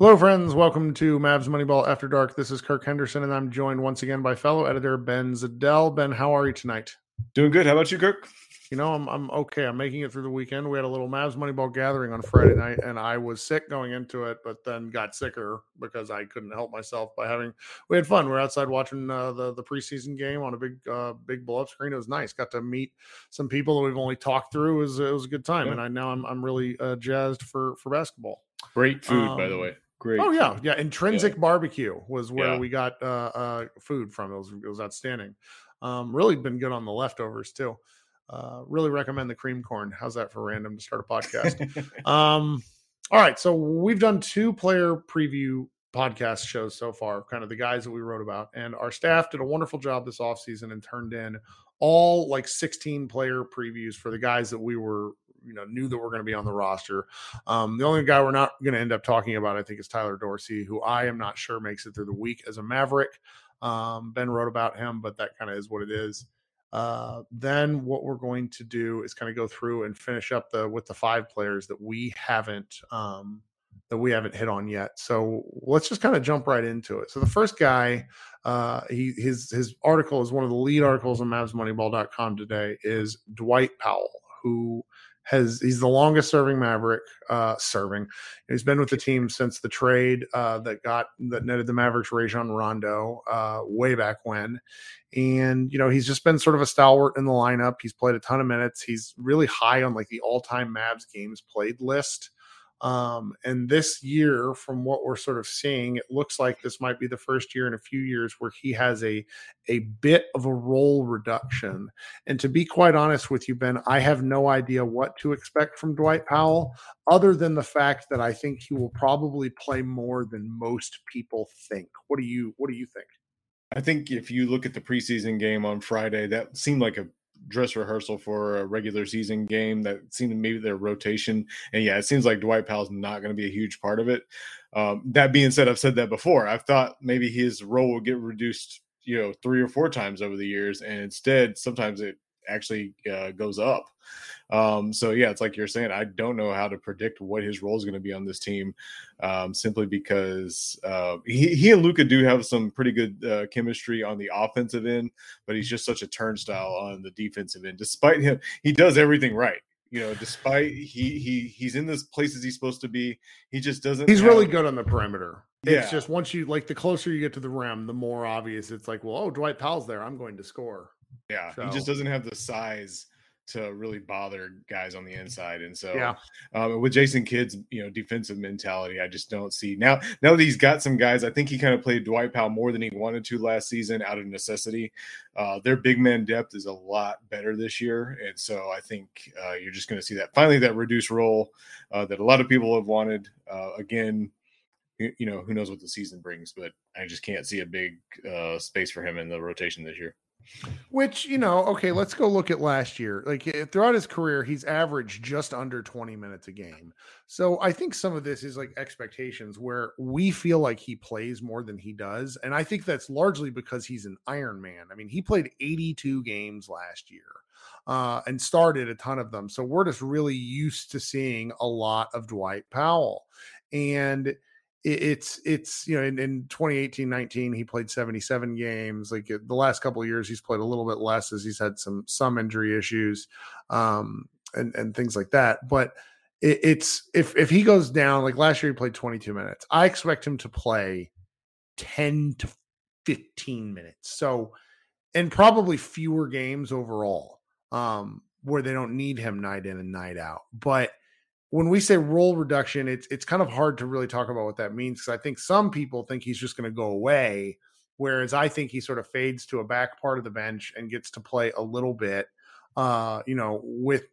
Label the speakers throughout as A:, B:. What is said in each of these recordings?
A: Hello, friends. Welcome to Mavs Moneyball After Dark. This is Kirk Henderson, and I'm joined once again by fellow editor Ben Zadell. Ben, how are you tonight?
B: Doing good. How about you, Kirk?
A: You know, I'm I'm okay. I'm making it through the weekend. We had a little Mavs Moneyball gathering on Friday night, and I was sick going into it, but then got sicker because I couldn't help myself by having. We had fun. We are outside watching uh, the the preseason game on a big uh, big blow up screen. It was nice. Got to meet some people that we've only talked through. It was it was a good time, yeah. and I now I'm I'm really uh, jazzed for for basketball.
B: Great food, um, by the um, way. Great.
A: Oh yeah, yeah. Intrinsic yeah. barbecue was where yeah. we got uh, uh, food from. It was it was outstanding. Um, really been good on the leftovers too. Uh, really recommend the cream corn. How's that for random to start a podcast? um, all right, so we've done two player preview podcast shows so far, kind of the guys that we wrote about, and our staff did a wonderful job this offseason and turned in all like 16 player previews for the guys that we were you know knew that we're going to be on the roster. Um, the only guy we're not going to end up talking about, I think, is Tyler Dorsey, who I am not sure makes it through the week as a Maverick. Um, ben wrote about him, but that kind of is what it is. Uh, then what we're going to do is kind of go through and finish up the with the five players that we haven't um, that we haven't hit on yet. So let's just kind of jump right into it. So the first guy, uh, he his his article is one of the lead articles on MavsMoneyball.com today is Dwight Powell, who has he's the longest serving Maverick uh, serving. He's been with the team since the trade uh, that got that netted the Mavericks Rajon Rondo uh, way back when, and you know he's just been sort of a stalwart in the lineup. He's played a ton of minutes. He's really high on like the all time Mavs games played list. Um, and this year, from what we're sort of seeing, it looks like this might be the first year in a few years where he has a a bit of a role reduction. And to be quite honest with you, Ben, I have no idea what to expect from Dwight Powell, other than the fact that I think he will probably play more than most people think. What do you What do you think?
B: I think if you look at the preseason game on Friday, that seemed like a dress rehearsal for a regular season game that seemed maybe their rotation. And yeah, it seems like Dwight Powell's not going to be a huge part of it. Um, that being said, I've said that before. I've thought maybe his role will get reduced, you know, three or four times over the years, and instead, sometimes it actually uh, goes up. Um, so yeah, it's like you're saying. I don't know how to predict what his role is going to be on this team, um, simply because uh, he, he and Luka do have some pretty good uh, chemistry on the offensive end, but he's just such a turnstile on the defensive end. Despite him, he does everything right. You know, despite he he he's in the places he's supposed to be, he just doesn't.
A: He's have, really good on the perimeter. It's yeah. just once you like the closer you get to the rim, the more obvious it's like, well, oh, Dwight Powell's there. I'm going to score.
B: Yeah, so. he just doesn't have the size to really bother guys on the inside. And so,
A: yeah,
B: um, with Jason Kidd's you know defensive mentality, I just don't see now. Now that he's got some guys, I think he kind of played Dwight Powell more than he wanted to last season out of necessity. Uh, their big man depth is a lot better this year, and so I think uh, you're just going to see that finally that reduced role uh, that a lot of people have wanted. Uh, again, you know who knows what the season brings, but I just can't see a big uh, space for him in the rotation this year.
A: Which, you know, okay, let's go look at last year. Like eh, throughout his career, he's averaged just under 20 minutes a game. So I think some of this is like expectations where we feel like he plays more than he does. And I think that's largely because he's an Iron Man. I mean, he played 82 games last year uh, and started a ton of them. So we're just really used to seeing a lot of Dwight Powell. And it's it's you know in, in 2018 19 he played 77 games like the last couple of years he's played a little bit less as he's had some some injury issues um and and things like that but it, it's if if he goes down like last year he played 22 minutes i expect him to play 10 to 15 minutes so and probably fewer games overall um where they don't need him night in and night out but when we say role reduction, it's it's kind of hard to really talk about what that means because I think some people think he's just going to go away, whereas I think he sort of fades to a back part of the bench and gets to play a little bit, uh, you know, with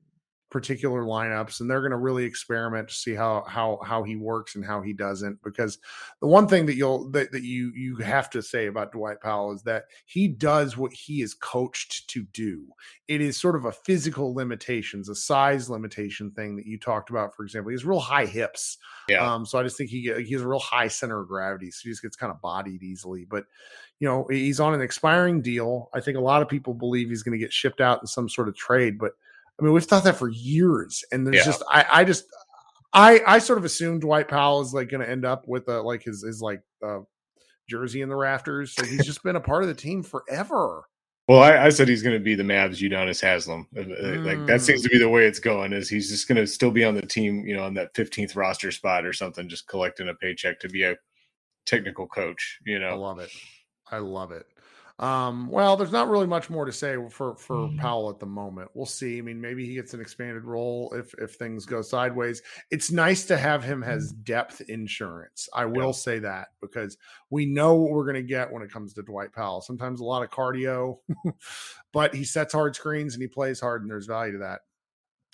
A: particular lineups and they're going to really experiment to see how how how he works and how he doesn't because the one thing that you'll that, that you you have to say about Dwight Powell is that he does what he is coached to do. It is sort of a physical limitations a size limitation thing that you talked about for example. He has real high hips yeah. um so I just think he he has a real high center of gravity so he just gets kind of bodied easily but you know he's on an expiring deal. I think a lot of people believe he's going to get shipped out in some sort of trade but I mean, we've thought that for years, and there's yeah. just I, I just I I sort of assumed Dwight Powell is like going to end up with a, like his his like uh, jersey in the rafters. Like he's just been a part of the team forever.
B: Well, I, I said he's going to be the Mavs Udonis Haslem. Mm. Like that seems to be the way it's going. Is he's just going to still be on the team, you know, on that 15th roster spot or something, just collecting a paycheck to be a technical coach. You know, I
A: love it. I love it. Um, well, there's not really much more to say for for mm-hmm. Powell at the moment. We'll see. I mean, maybe he gets an expanded role if if things go sideways. It's nice to have him as mm-hmm. depth insurance. I will yeah. say that because we know what we're going to get when it comes to Dwight Powell. Sometimes a lot of cardio, but he sets hard screens and he plays hard, and there's value to that.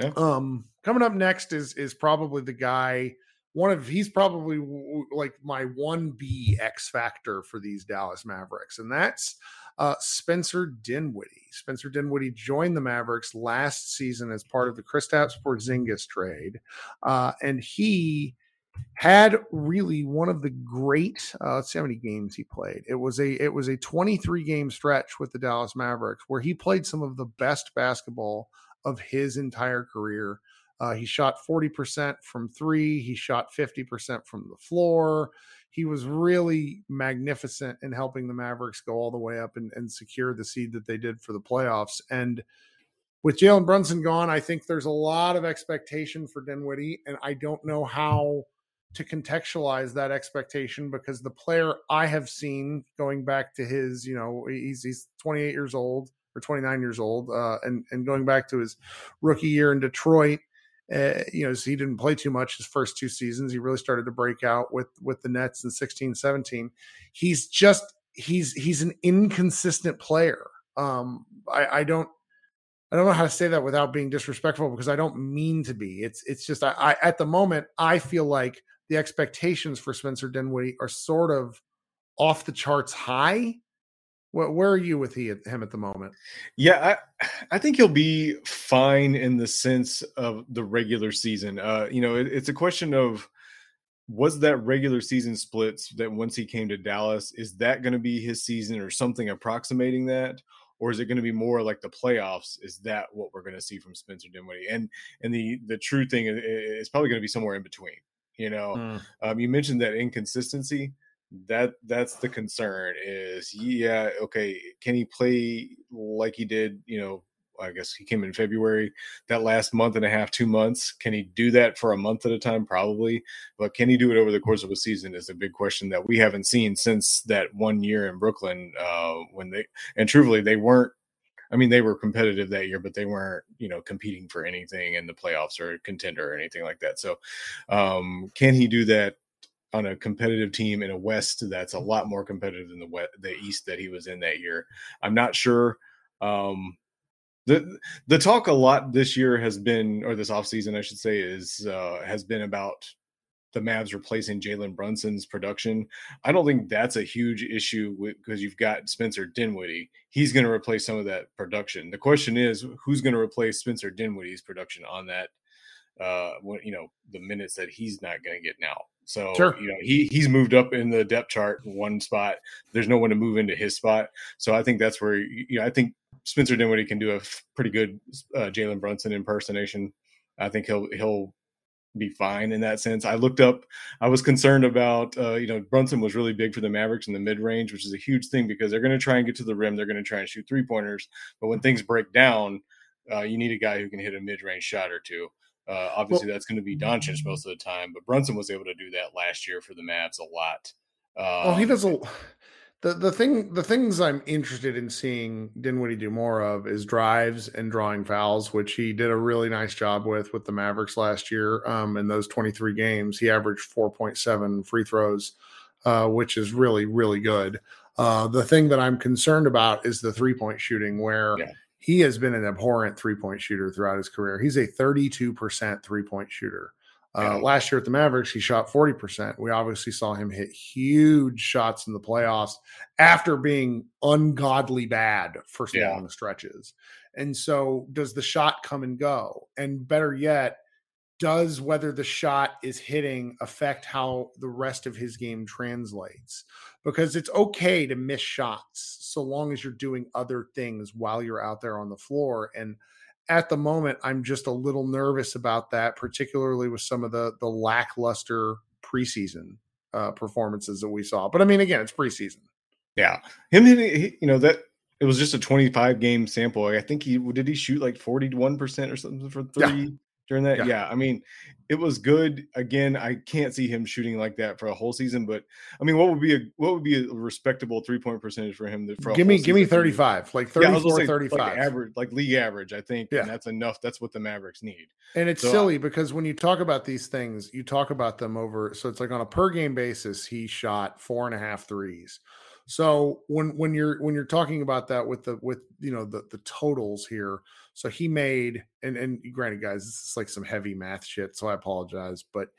A: Yeah. Um, coming up next is is probably the guy one of he's probably like my 1B X factor for these Dallas Mavericks, and that's uh, Spencer Dinwiddie. Spencer Dinwiddie joined the Mavericks last season as part of the Kristaps Porzingis trade, uh, and he had really one of the great uh, let's see how many games he played it was a it was a 23 game stretch with the dallas mavericks where he played some of the best basketball of his entire career uh, he shot 40% from three. He shot 50% from the floor. He was really magnificent in helping the Mavericks go all the way up and, and secure the seed that they did for the playoffs. And with Jalen Brunson gone, I think there's a lot of expectation for Dinwiddie. And I don't know how to contextualize that expectation because the player I have seen going back to his, you know, he's, he's 28 years old or 29 years old, uh, and, and going back to his rookie year in Detroit – uh, you know, he didn't play too much his first two seasons. He really started to break out with with the Nets in 16, 17. He's just he's he's an inconsistent player. Um, I, I don't I don't know how to say that without being disrespectful because I don't mean to be. It's it's just I, I at the moment I feel like the expectations for Spencer Dinwiddie are sort of off the charts high where, where are you with he him at the moment?
B: Yeah, I I think he'll be fine in the sense of the regular season. Uh, you know, it, it's a question of was that regular season splits that once he came to Dallas, is that going to be his season or something approximating that? Or is it going to be more like the playoffs? Is that what we're going to see from Spencer Dinwiddie? And and the the true thing is, is probably going to be somewhere in between. You know, mm. um, you mentioned that inconsistency that that's the concern is yeah okay can he play like he did you know i guess he came in february that last month and a half two months can he do that for a month at a time probably but can he do it over the course of a season is a big question that we haven't seen since that one year in brooklyn uh, when they and truthfully they weren't I mean, they were competitive that year, but they weren't, you know, competing for anything in the playoffs or contender or anything like that. So, um, can he do that on a competitive team in a West that's a lot more competitive than the West, the East that he was in that year. I'm not sure. Um, the the talk a lot this year has been, or this offseason, I should say, is uh, has been about the Mavs replacing Jalen Brunson's production. I don't think that's a huge issue because you've got Spencer Dinwiddie. He's going to replace some of that production. The question is, who's going to replace Spencer Dinwiddie's production on that? Uh, when you know the minutes that he's not going to get now. So sure. you know he he's moved up in the depth chart one spot. There's no one to move into his spot. So I think that's where you know I think Spencer Dinwiddie can do a pretty good uh, Jalen Brunson impersonation. I think he'll he'll be fine in that sense. I looked up. I was concerned about uh, you know Brunson was really big for the Mavericks in the mid range, which is a huge thing because they're going to try and get to the rim. They're going to try and shoot three pointers, but when things break down, uh, you need a guy who can hit a mid range shot or two. Uh, obviously, well, that's going to be Doncic most of the time, but Brunson was able to do that last year for the Mavs a lot.
A: Um, well, he does a. The, the thing the things I'm interested in seeing Dinwiddie do more of is drives and drawing fouls, which he did a really nice job with with the Mavericks last year. Um, in those 23 games, he averaged 4.7 free throws, uh, which is really really good. Uh, the thing that I'm concerned about is the three point shooting, where yeah he has been an abhorrent three point shooter throughout his career. He's a 32% three point shooter. Uh, last year at the Mavericks, he shot 40%. We obviously saw him hit huge shots in the playoffs after being ungodly bad for yeah. long stretches. And so, does the shot come and go? And better yet, does whether the shot is hitting affect how the rest of his game translates? because it's okay to miss shots so long as you're doing other things while you're out there on the floor. And at the moment, I'm just a little nervous about that, particularly with some of the the lackluster preseason uh, performances that we saw. But I mean, again, it's preseason.
B: Yeah, him hitting, you know that it was just a 25 game sample. I think he did he shoot like 41 percent or something for three. Yeah during that. Yeah. yeah. I mean, it was good. Again, I can't see him shooting like that for a whole season, but I mean, what would be a what would be a respectable three point percentage for him? To, for
A: give me give me 35, like 34, yeah, 35.
B: Like average, like league average, I think. Yeah. that's enough. That's what the Mavericks need.
A: And it's so, silly because when you talk about these things, you talk about them over so it's like on a per game basis, he shot four and a half threes. So when when you're when you're talking about that with the with you know the the totals here, so he made and and granted, guys, this is like some heavy math shit, so I apologize, but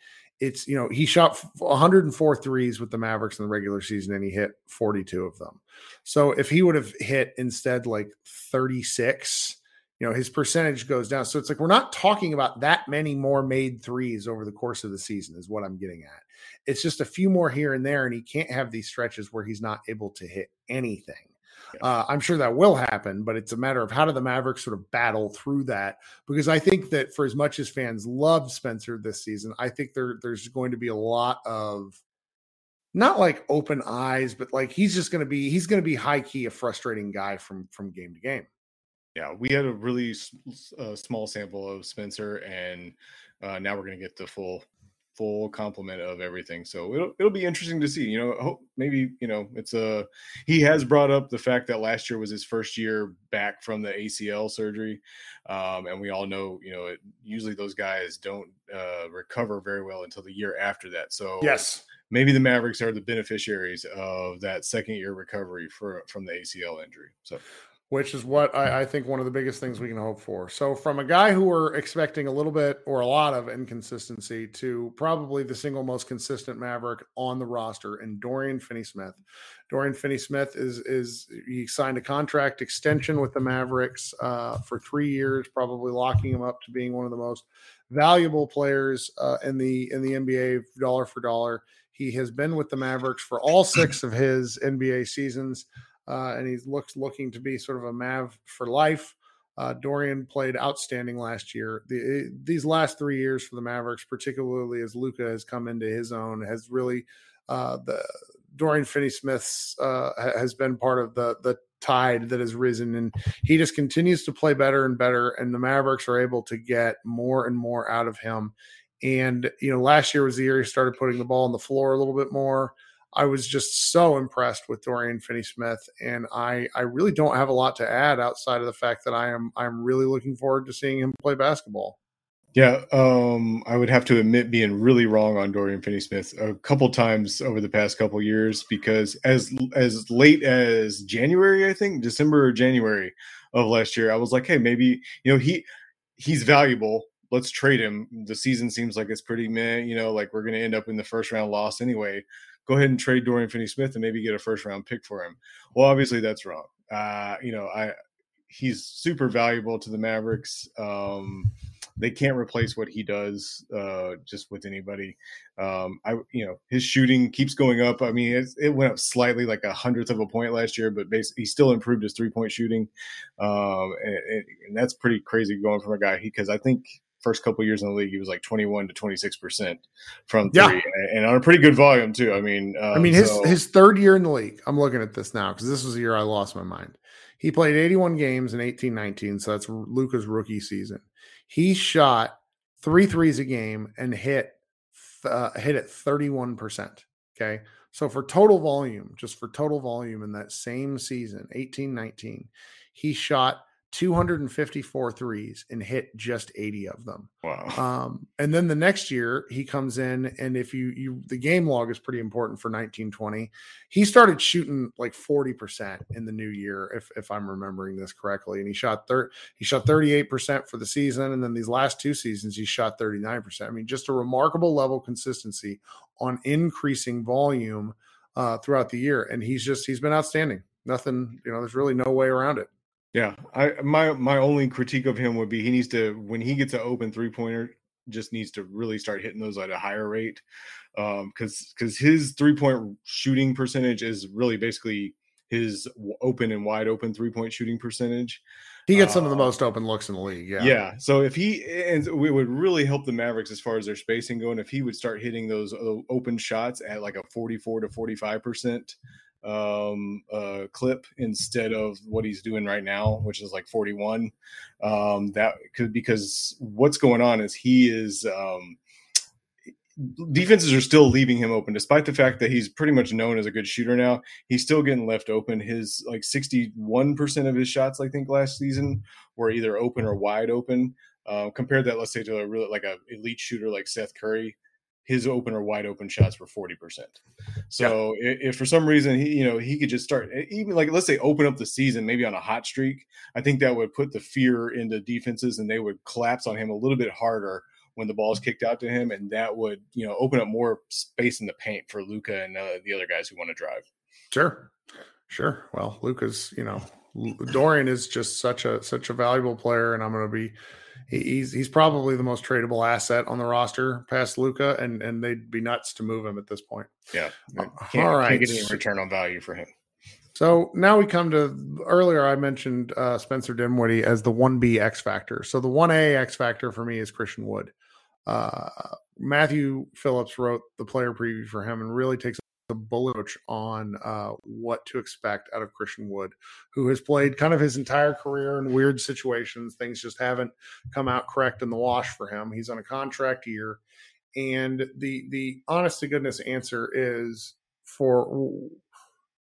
A: it's you know he shot 104 threes with the Mavericks in the regular season and he hit 42 of them. So if he would have hit instead like 36, you know his percentage goes down. So it's like we're not talking about that many more made threes over the course of the season, is what I'm getting at. It's just a few more here and there, and he can't have these stretches where he's not able to hit anything. Uh, I'm sure that will happen, but it's a matter of how do the Mavericks sort of battle through that? Because I think that for as much as fans love Spencer this season, I think there there's going to be a lot of not like open eyes, but like he's just going to be he's going to be high key a frustrating guy from from game to game.
B: Yeah, we had a really uh, small sample of Spencer, and uh, now we're going to get the full full complement of everything. So it'll it'll be interesting to see. You know, hope maybe you know it's a he has brought up the fact that last year was his first year back from the ACL surgery, um, and we all know you know it, usually those guys don't uh, recover very well until the year after that. So
A: yes.
B: Maybe the Mavericks are the beneficiaries of that second year recovery for from the ACL injury. So
A: which is what I, I, think one of the biggest things we can hope for. So, from a guy who we're expecting a little bit or a lot of inconsistency to probably the single most consistent Maverick on the roster, and Dorian Finney-Smith. Dorian Finney-Smith is is he signed a contract extension with the Mavericks uh, for three years, probably locking him up to being one of the most valuable players uh, in the in the NBA, dollar for dollar. He has been with the Mavericks for all six of his NBA seasons uh, and he looks looking to be sort of a Mav for life. Uh, Dorian played outstanding last year. The, these last three years for the Mavericks, particularly as Luka has come into his own, has really uh, the Dorian Finney-Smith's uh, has been part of the the tide that has risen, and he just continues to play better and better. And the Mavericks are able to get more and more out of him. And you know, last year was the year he started putting the ball on the floor a little bit more. I was just so impressed with Dorian Finney-Smith, and I I really don't have a lot to add outside of the fact that I am I'm really looking forward to seeing him play basketball.
B: Yeah, um, I would have to admit being really wrong on Dorian Finney-Smith a couple times over the past couple years because as as late as January, I think December or January of last year, I was like, hey, maybe you know he he's valuable. Let's trade him. The season seems like it's pretty meh. You know, like we're going to end up in the first round loss anyway go ahead and trade Dorian Finney Smith and maybe get a first round pick for him. Well, obviously that's wrong. Uh, you know, I he's super valuable to the Mavericks. Um, they can't replace what he does uh, just with anybody. Um, I, you know, his shooting keeps going up. I mean, it, it went up slightly, like a hundredth of a point last year, but basically he still improved his three point shooting, um, and, and, that's pretty crazy going from a guy because I think first couple years in the league, he was like 21 to 26 percent from three, yeah. and on a pretty good volume too. I mean,
A: um, I mean his so. his third year in the league. I'm looking at this now because this was the year I lost my mind. He played 81 games in 18 19, so that's Luka's rookie season. He shot three threes a game and hit uh, hit at 31 percent. Okay. So for total volume, just for total volume in that same season, 18 19, he shot 254 threes and hit just 80 of them.
B: Wow.
A: Um, and then the next year he comes in and if you you the game log is pretty important for 1920. He started shooting like 40% in the new year if if I'm remembering this correctly and he shot thir- he shot 38% for the season and then these last two seasons he shot 39%. I mean just a remarkable level consistency on increasing volume uh, throughout the year and he's just he's been outstanding. Nothing, you know, there's really no way around it.
B: Yeah, I my my only critique of him would be he needs to when he gets an open three pointer, just needs to really start hitting those at a higher rate, because um, because his three point shooting percentage is really basically his open and wide open three point shooting percentage.
A: He gets some of the um, most open looks in the league. Yeah.
B: Yeah. So if he and it would really help the Mavericks as far as their spacing going, if he would start hitting those uh, open shots at like a 44 to 45 percent um, uh, clip instead of what he's doing right now, which is like 41. Um, that could because what's going on is he is um, defenses are still leaving him open, despite the fact that he's pretty much known as a good shooter now. He's still getting left open. His like 61% of his shots, I think, last season were either open or wide open. Uh, compared that, let's say, to a really like a elite shooter like Seth Curry, his open or wide open shots were 40%. So yeah. if, if, for some reason he, you know, he could just start even like let's say open up the season maybe on a hot streak, I think that would put the fear into defenses and they would collapse on him a little bit harder when the ball is kicked out to him, and that would you know open up more space in the paint for Luka and uh, the other guys who want to drive.
A: Sure, sure. Well, Luka's you know Dorian is just such a such a valuable player, and I'm going to be he's he's probably the most tradable asset on the roster past Luka, and and they'd be nuts to move him at this point.
B: Yeah, uh, all right. Get any return on value for him.
A: So now we come to earlier. I mentioned uh, Spencer Dinwiddie as the one B X factor. So the one A X factor for me is Christian Wood. Uh, Matthew Phillips wrote the player preview for him and really takes a bullet on uh, what to expect out of Christian Wood, who has played kind of his entire career in weird situations. Things just haven't come out correct in the wash for him. He's on a contract year, and the the honest to goodness answer is for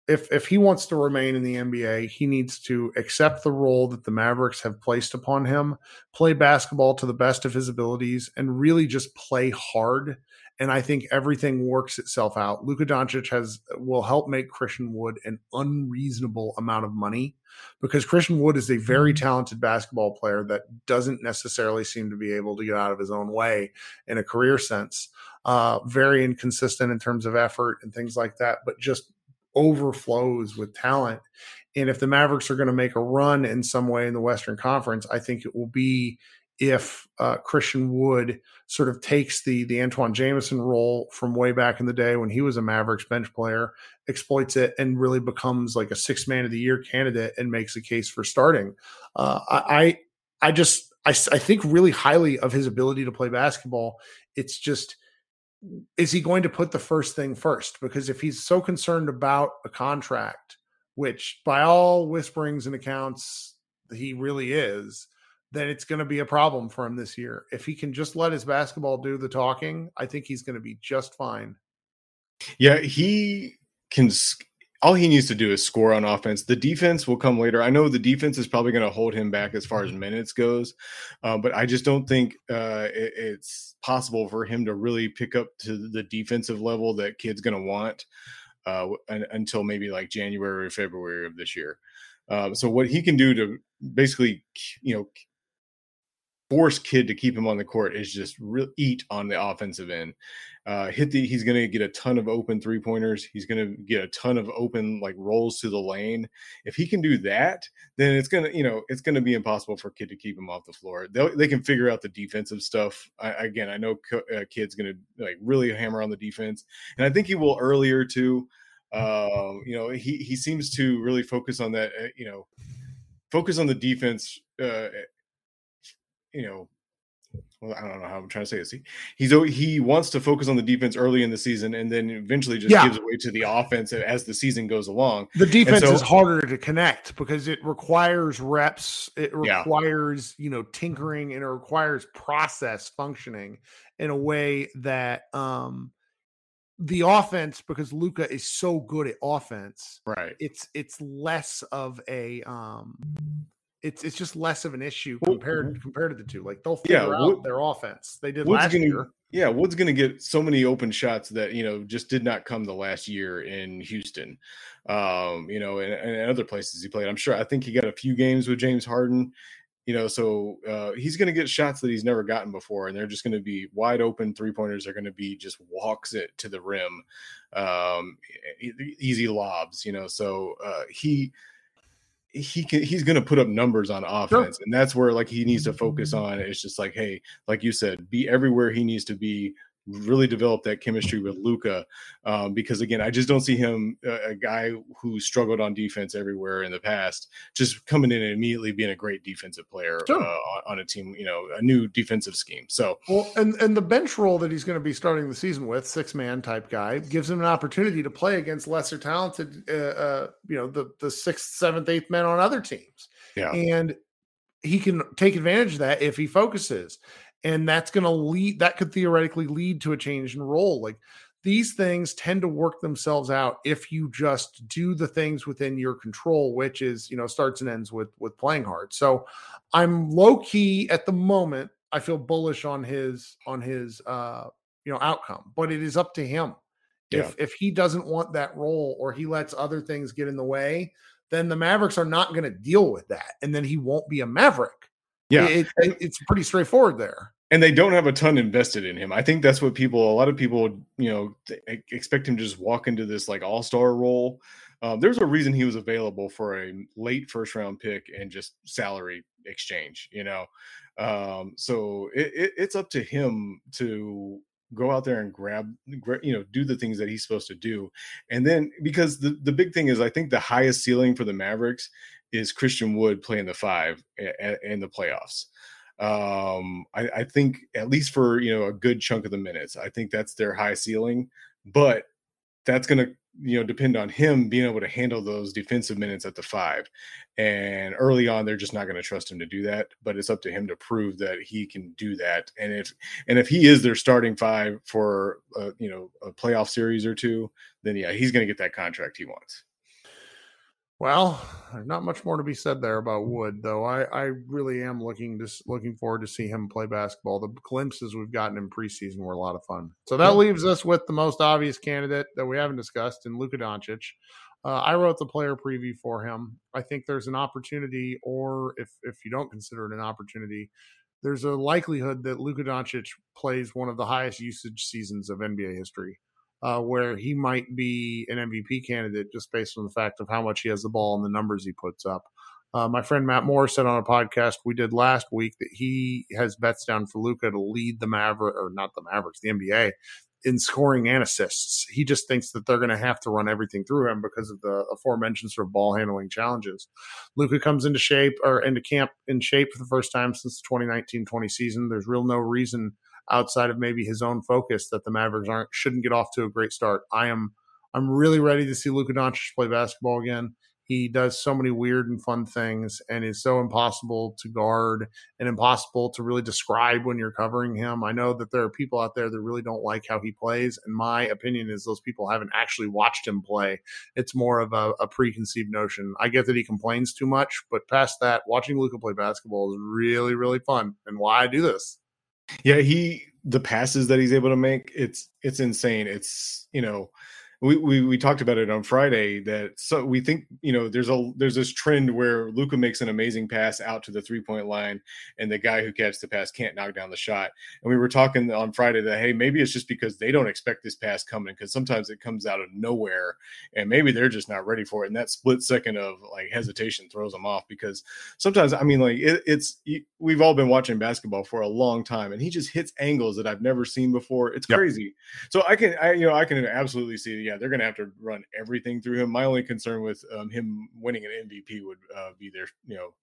A: if if he wants to remain in the NBA, he needs to accept the role that the Mavericks have placed upon him, play basketball to the best of his abilities, and really just play hard. And I think everything works itself out. Luka Doncic has will help make Christian Wood an unreasonable amount of money because Christian Wood is a very mm-hmm. talented basketball player that doesn't necessarily seem to be able to get out of his own way in a career sense. Uh, very inconsistent in terms of effort and things like that, but just overflows with talent. And if the Mavericks are going to make a run in some way in the Western Conference, I think it will be if uh, Christian Wood sort of takes the the Antawn Jamison role from way back in the day when he was a Mavericks bench player, exploits it, and really becomes like a six man of the year candidate and makes a case for starting. Uh, I I just I, I think really highly of his ability to play basketball. It's just is he going to put the first thing first? Because if he's so concerned about a contract, which by all whisperings and accounts he really is, then it's going to be a problem for him this year. If he can just let his basketball do the talking, I think he's going to be just fine.
B: Yeah, he can all he needs to do is score on offense. The defense will come later. I know the defense is probably going to hold him back as far as minutes goes, uh, but I just don't think uh, it, it's possible for him to really pick up to the defensive level that Kidd's going to want uh, until maybe like January or February of this year. Um, so what he can do to basically, you know, force Kidd to keep him on the court is just real eat on the offensive end. Uh, hit the he's going to get a ton of open three pointers. He's going to get a ton of open like rolls to the lane. If he can do that, then it's going to you know it's going to be impossible for Kidd to keep him off the floor. they they can figure out the defensive stuff. I, again, I know uh, Kidd's going to like really hammer on the defense, and I think he will earlier too. Um, you know, he he seems to really focus on that. Uh, you know, focus on the defense. Uh, you know, well, I don't know how I'm trying to say this. He, he's he wants to focus on the defense early in the season, and then eventually just yeah. gives away to the offense as the season goes along.
A: The defense so, is harder to connect because it requires reps, it requires yeah. you know tinkering, and it requires process functioning in a way that um the offense because Luka is so good at offense.
B: Right.
A: It's it's less of a um it's it's just less of an issue compared well, compared to the two. Like they'll figure yeah, out their offense. They did Wood's last
B: gonna,
A: year.
B: Yeah, Wood's going to get so many open shots that you know just did not come the last year in Houston, um, you know, and, and other places he played. I'm sure. I think he got a few games with James Harden, you know, so uh, he's going to get shots that he's never gotten before, and they're just going to be wide open three pointers. They're going to be just walks it to the rim, um, easy lobs, you know. So uh, he he can he's going to put up numbers on offense sure. and that's where like he needs to focus on it's just like hey like you said be everywhere he needs to be really develop that chemistry with Luka Um, because again, I just don't see him uh, a guy who struggled on defense everywhere in the past, just coming in and immediately being a great defensive player sure. uh, on a team, you know, a new defensive scheme. So,
A: well, and and the bench role that he's going to be starting the season with, six man type guy, gives him an opportunity to play against lesser talented, uh, uh, you know, the the sixth, seventh, eighth men on other teams.
B: Yeah,
A: and he can take advantage of that if he focuses and that's going to lead that could theoretically lead to a change in role like these things tend to work themselves out if you just do the things within your control which is you know starts and ends with with playing hard. So i'm low key at the moment i feel bullish on his on his uh you know outcome but it is up to him. Yeah. if if he doesn't want that role or he lets other things get in the way then the mavericks are not going to deal with that and then he won't be a maverick
B: yeah,
A: it, it, it's pretty straightforward there.
B: And they don't have a ton invested in him. I think that's what people, a lot of people, you know, expect him to just walk into this like all star role. Um, there's a reason he was available for a late first round pick and just salary exchange, you know. Um, so it, it, it's up to him to go out there and grab, you know, do the things that he's supposed to do. And then because the, the big thing is, I think the highest ceiling for the Mavericks is Christian Wood playing the five in the playoffs. Um, I, I, think at least for you know a good chunk of the minutes, I think that's their high ceiling. But that's going to you know depend on him being able to handle those defensive minutes at the five. And early on, they're just not going to trust him to do that. But it's up to him to prove that he can do that. And if and if he is their starting five for a, you know a playoff series or two, then yeah, he's going to get that contract he wants.
A: Well, there's not much more to be said there about Wood, though. I, I really am looking to looking forward to see him play basketball. The glimpses we've gotten in preseason were a lot of fun. So that leaves us with the most obvious candidate that we haven't discussed in Luka Doncic. Uh, I wrote the player preview for him. I think there's an opportunity, or if if you don't consider it an opportunity, there's a likelihood that Luka Doncic plays one of the highest usage seasons of NBA history uh, where he might be an MVP candidate just based on the fact of how much he has the ball and the numbers he puts up. Uh, my friend Matt Moore said on a podcast we did last week that he has bets down for Luka to lead the Maverick or not the Mavericks, the NBA in scoring and assists. He just thinks that they're going to have to run everything through him because of the aforementioned sort of ball handling challenges. Luka comes into shape or into camp in shape for the first time since the 2019-20 season. There's real no reason outside of maybe his own focus that the Mavericks aren't shouldn't get off to a great start. I am I'm really ready to see Luka Doncic play basketball again. He does so many weird and fun things and is so impossible to guard and impossible to really describe when you're covering him. I know that there are people out there that really don't like how he plays. And my opinion is those people haven't actually watched him play. It's more of a, a preconceived notion. I get that he complains too much, but past that, watching Luka play basketball is really, really fun and why I do this.
B: Yeah, he the passes that he's able to make, it's it's insane. It's you know, we, we we talked about it on Friday that so we think you know there's a there's this trend where Luka makes an amazing pass out to the three point line and the guy who catches the pass can't knock down the shot. And we were talking on Friday that hey maybe it's just because they don't expect this pass coming because sometimes it comes out of nowhere and maybe they're just not ready for it. And that split second of like hesitation throws them off because sometimes I mean like it, it's we've all been watching basketball for a long time and he just hits angles that I've never seen before. It's yep. crazy. So I can I you know I can absolutely see yeah yeah, they're going to have to run everything through him. My only concern with um, him winning an MVP would uh, be their, you know,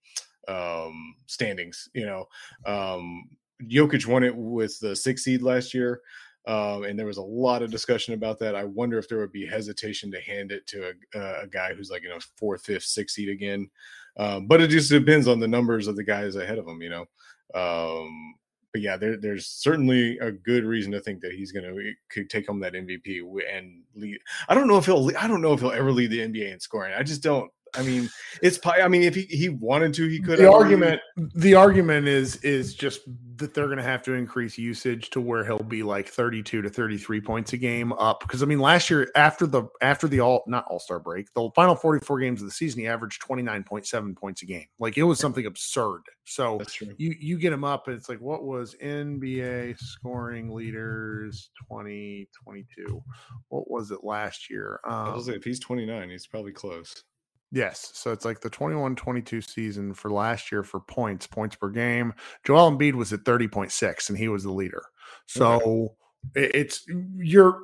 B: um, standings. You know, um, Jokic won it with the six seed last year. Um, and there was a lot of discussion about that. I wonder if there would be hesitation to hand it to a, a guy who's like, you know, fourth, fifth, sixth seed again. Um, but it just depends on the numbers of the guys ahead of him, you know. Um, but yeah, there, there's certainly a good reason to think that he's going to eh, could take home that MVP and lead. I don't know if he'll. I don't know if he'll ever lead the NBA in scoring. I just don't. I mean, it's. I mean, if he, he wanted to, he could.
A: The argument, the argument is is just that they're going to have to increase usage to where he'll be like thirty two to thirty three points a game up. Because I mean, last year after the after the all not All Star break, the final forty four games of the season, he averaged twenty nine point seven points a game. Like it was something absurd. So you you get him up, and it's like what was NBA scoring leaders twenty twenty two? What was it last year?
B: Um, if he's twenty nine, he's probably close.
A: Yes. So it's like the 21 22 season for last year for points, points per game. Joel Embiid was at 30.6 and he was the leader. So okay. it's you're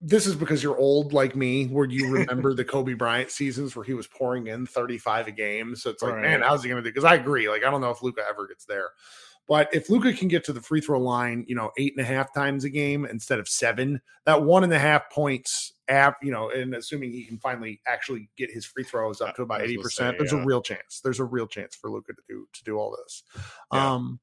A: this is because you're old like me, where you remember the Kobe Bryant seasons where he was pouring in 35 a game. So it's like, right. man, how's he going to do? Because I agree. Like, I don't know if Luka ever gets there. But if Luka can get to the free throw line, you know, eight and a half times a game instead of seven, that one and a half points app, you know, and assuming he can finally actually get his free throws up to about eighty percent, there's yeah. a real chance. There's a real chance for Luka to do to do all this. Yeah. Um,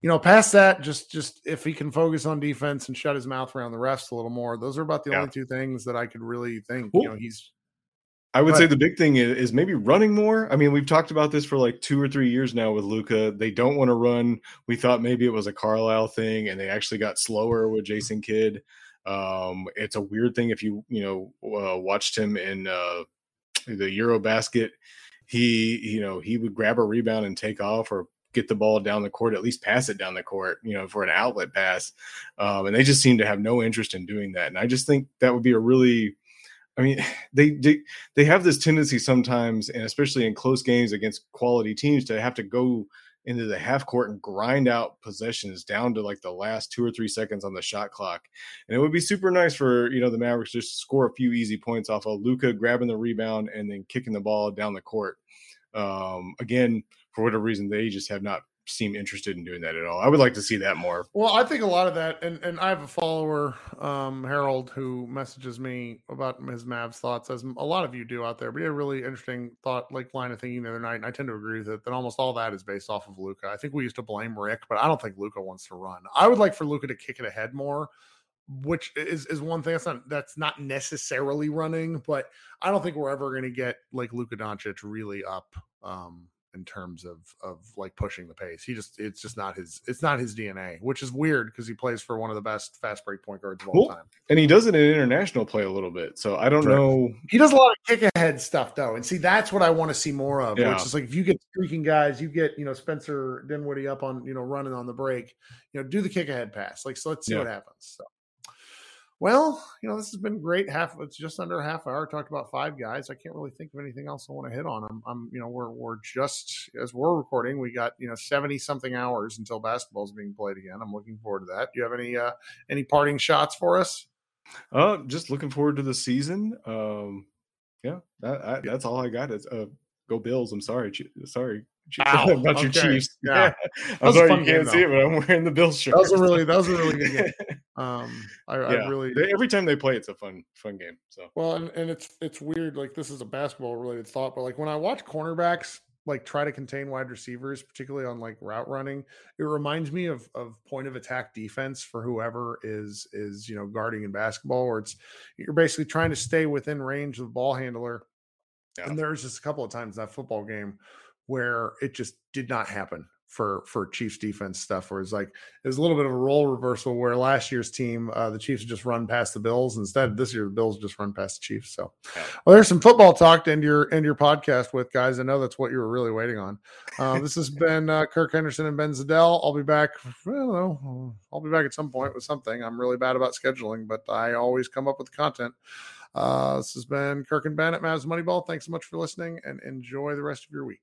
A: you know, past that, just just if he can focus on defense and shut his mouth around the refs a little more, those are about the yeah. only two things that I could really think. You know, he's
B: I would but, say the big thing is, is, maybe running more. I mean, we've talked about this for like two or three years now with Luka. They don't want to run. We thought maybe it was a Carlisle thing, and they actually got slower with Jason Kidd. Um, it's a weird thing if you you know uh, watched him in uh, the Eurobasket. He you know he would grab a rebound and take off, or get the ball down the court, at least pass it down the court, you know, for an outlet pass. Um, and they just seem to have no interest in doing that. And I just think that would be a really I mean, they, they they have this tendency sometimes, and especially in close games against quality teams, to have to go into the half court and grind out possessions down to like the last two or three seconds on the shot clock. And it would be super nice for you know the Mavericks just score a few easy points off of Luka grabbing the rebound and then kicking the ball down the court. Um, again, for whatever reason, they just have not seem interested in doing that at all. I would like to see that more.
A: Well, I think a lot of that, and, and I have a follower, um, Harold, who messages me about his Mavs thoughts, as a lot of you do out there. But he had a really interesting thought, like line of thinking the other night, and I tend to agree with it. That almost all that is based off of Luka. I think we used to blame Rick, but I don't think Luka wants to run. I would like for Luka to kick it ahead more which is is one thing that's not that's not necessarily running, but I don't think we're ever going to get like Luka Doncic really up um, in terms of of like pushing the pace. He just it's just not his it's not his DNA, which is weird because he plays for one of the best fast break point guards of all time.
B: And he does it in international play a little bit. So I don't know.
A: He does a lot of kick ahead stuff though. And see that's what I want to see more of, yeah. which is like if you get streaking guys, you get, you know, Spencer Dinwiddie up on, you know, running on the break, you know, do the kick ahead pass. Like so let's see yeah. what happens. So well, you know, this has been great. Half it's just under a half hour. Talked about five guys. I can't really think of anything else I want to hit on. I'm, I'm you know, we're we're just as we're recording, we got you know seventy something hours until basketball is being played again. I'm looking forward to that. Do you have any uh any parting shots for us?
B: Uh, just looking forward to the season. Um, yeah, that, I, that's all I got. Is uh, go Bills. I'm sorry, sorry,
A: Ow, about okay. your Chiefs.
B: Yeah, I'm sorry you can't see it, but I'm wearing the Bills shirt.
A: That was a really that was a really good game. Um, I, yeah. I really
B: they, every time they play, it's a fun fun game. So
A: well, and, and it's it's weird. Like this is a basketball related thought, but like when I watch cornerbacks like try to contain wide receivers, particularly on like route running, it reminds me of of point of attack defense for whoever is is you know guarding in basketball, where it's you're basically trying to stay within range of the ball handler. Yeah. And there's just a couple of times that football game where it just did not happen for for Chiefs defense stuff where it's like it was a little bit of a role reversal where last year's team uh, the Chiefs just run past the Bills instead. This year the Bills just run past the Chiefs. So well there's some football talk to end your end your podcast with guys. I know that's what you were really waiting on. Uh, this has been uh, Kirk Henderson and Ben Zadell I'll be back I don't know I'll be back at some point with something. I'm really bad about scheduling but I always come up with content uh, this has been Kirk and Ben at Mavs Moneyball. Thanks so much for listening and enjoy the rest of your week